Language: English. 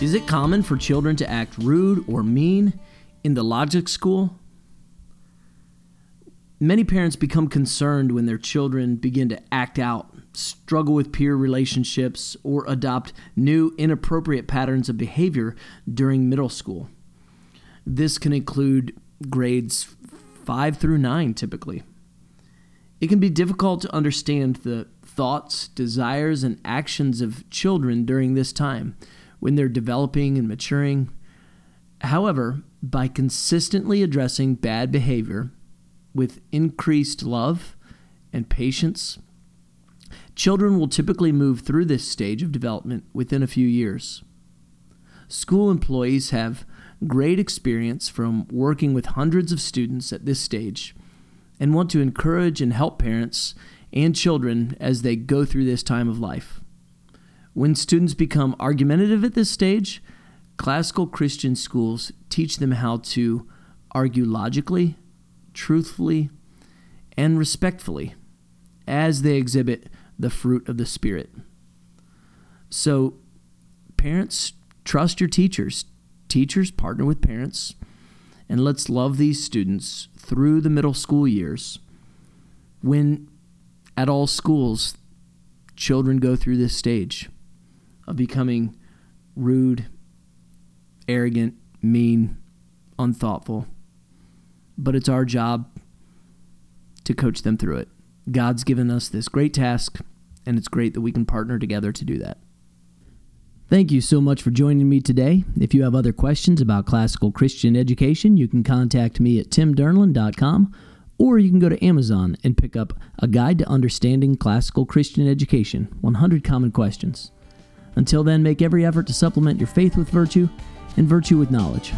Is it common for children to act rude or mean in the logic school? Many parents become concerned when their children begin to act out, struggle with peer relationships, or adopt new inappropriate patterns of behavior during middle school. This can include grades 5 through 9 typically. It can be difficult to understand the thoughts, desires, and actions of children during this time when they're developing and maturing. However, by consistently addressing bad behavior with increased love and patience, children will typically move through this stage of development within a few years. School employees have great experience from working with hundreds of students at this stage and want to encourage and help parents and children as they go through this time of life. When students become argumentative at this stage, classical Christian schools teach them how to argue logically, truthfully, and respectfully as they exhibit the fruit of the Spirit. So, parents, trust your teachers. Teachers partner with parents, and let's love these students through the middle school years. When at all schools, children go through this stage of becoming rude, arrogant, mean, unthoughtful. But it's our job to coach them through it. God's given us this great task, and it's great that we can partner together to do that. Thank you so much for joining me today. If you have other questions about classical Christian education, you can contact me at timdernlan.com or you can go to Amazon and pick up A Guide to Understanding Classical Christian Education 100 Common Questions. Until then, make every effort to supplement your faith with virtue and virtue with knowledge.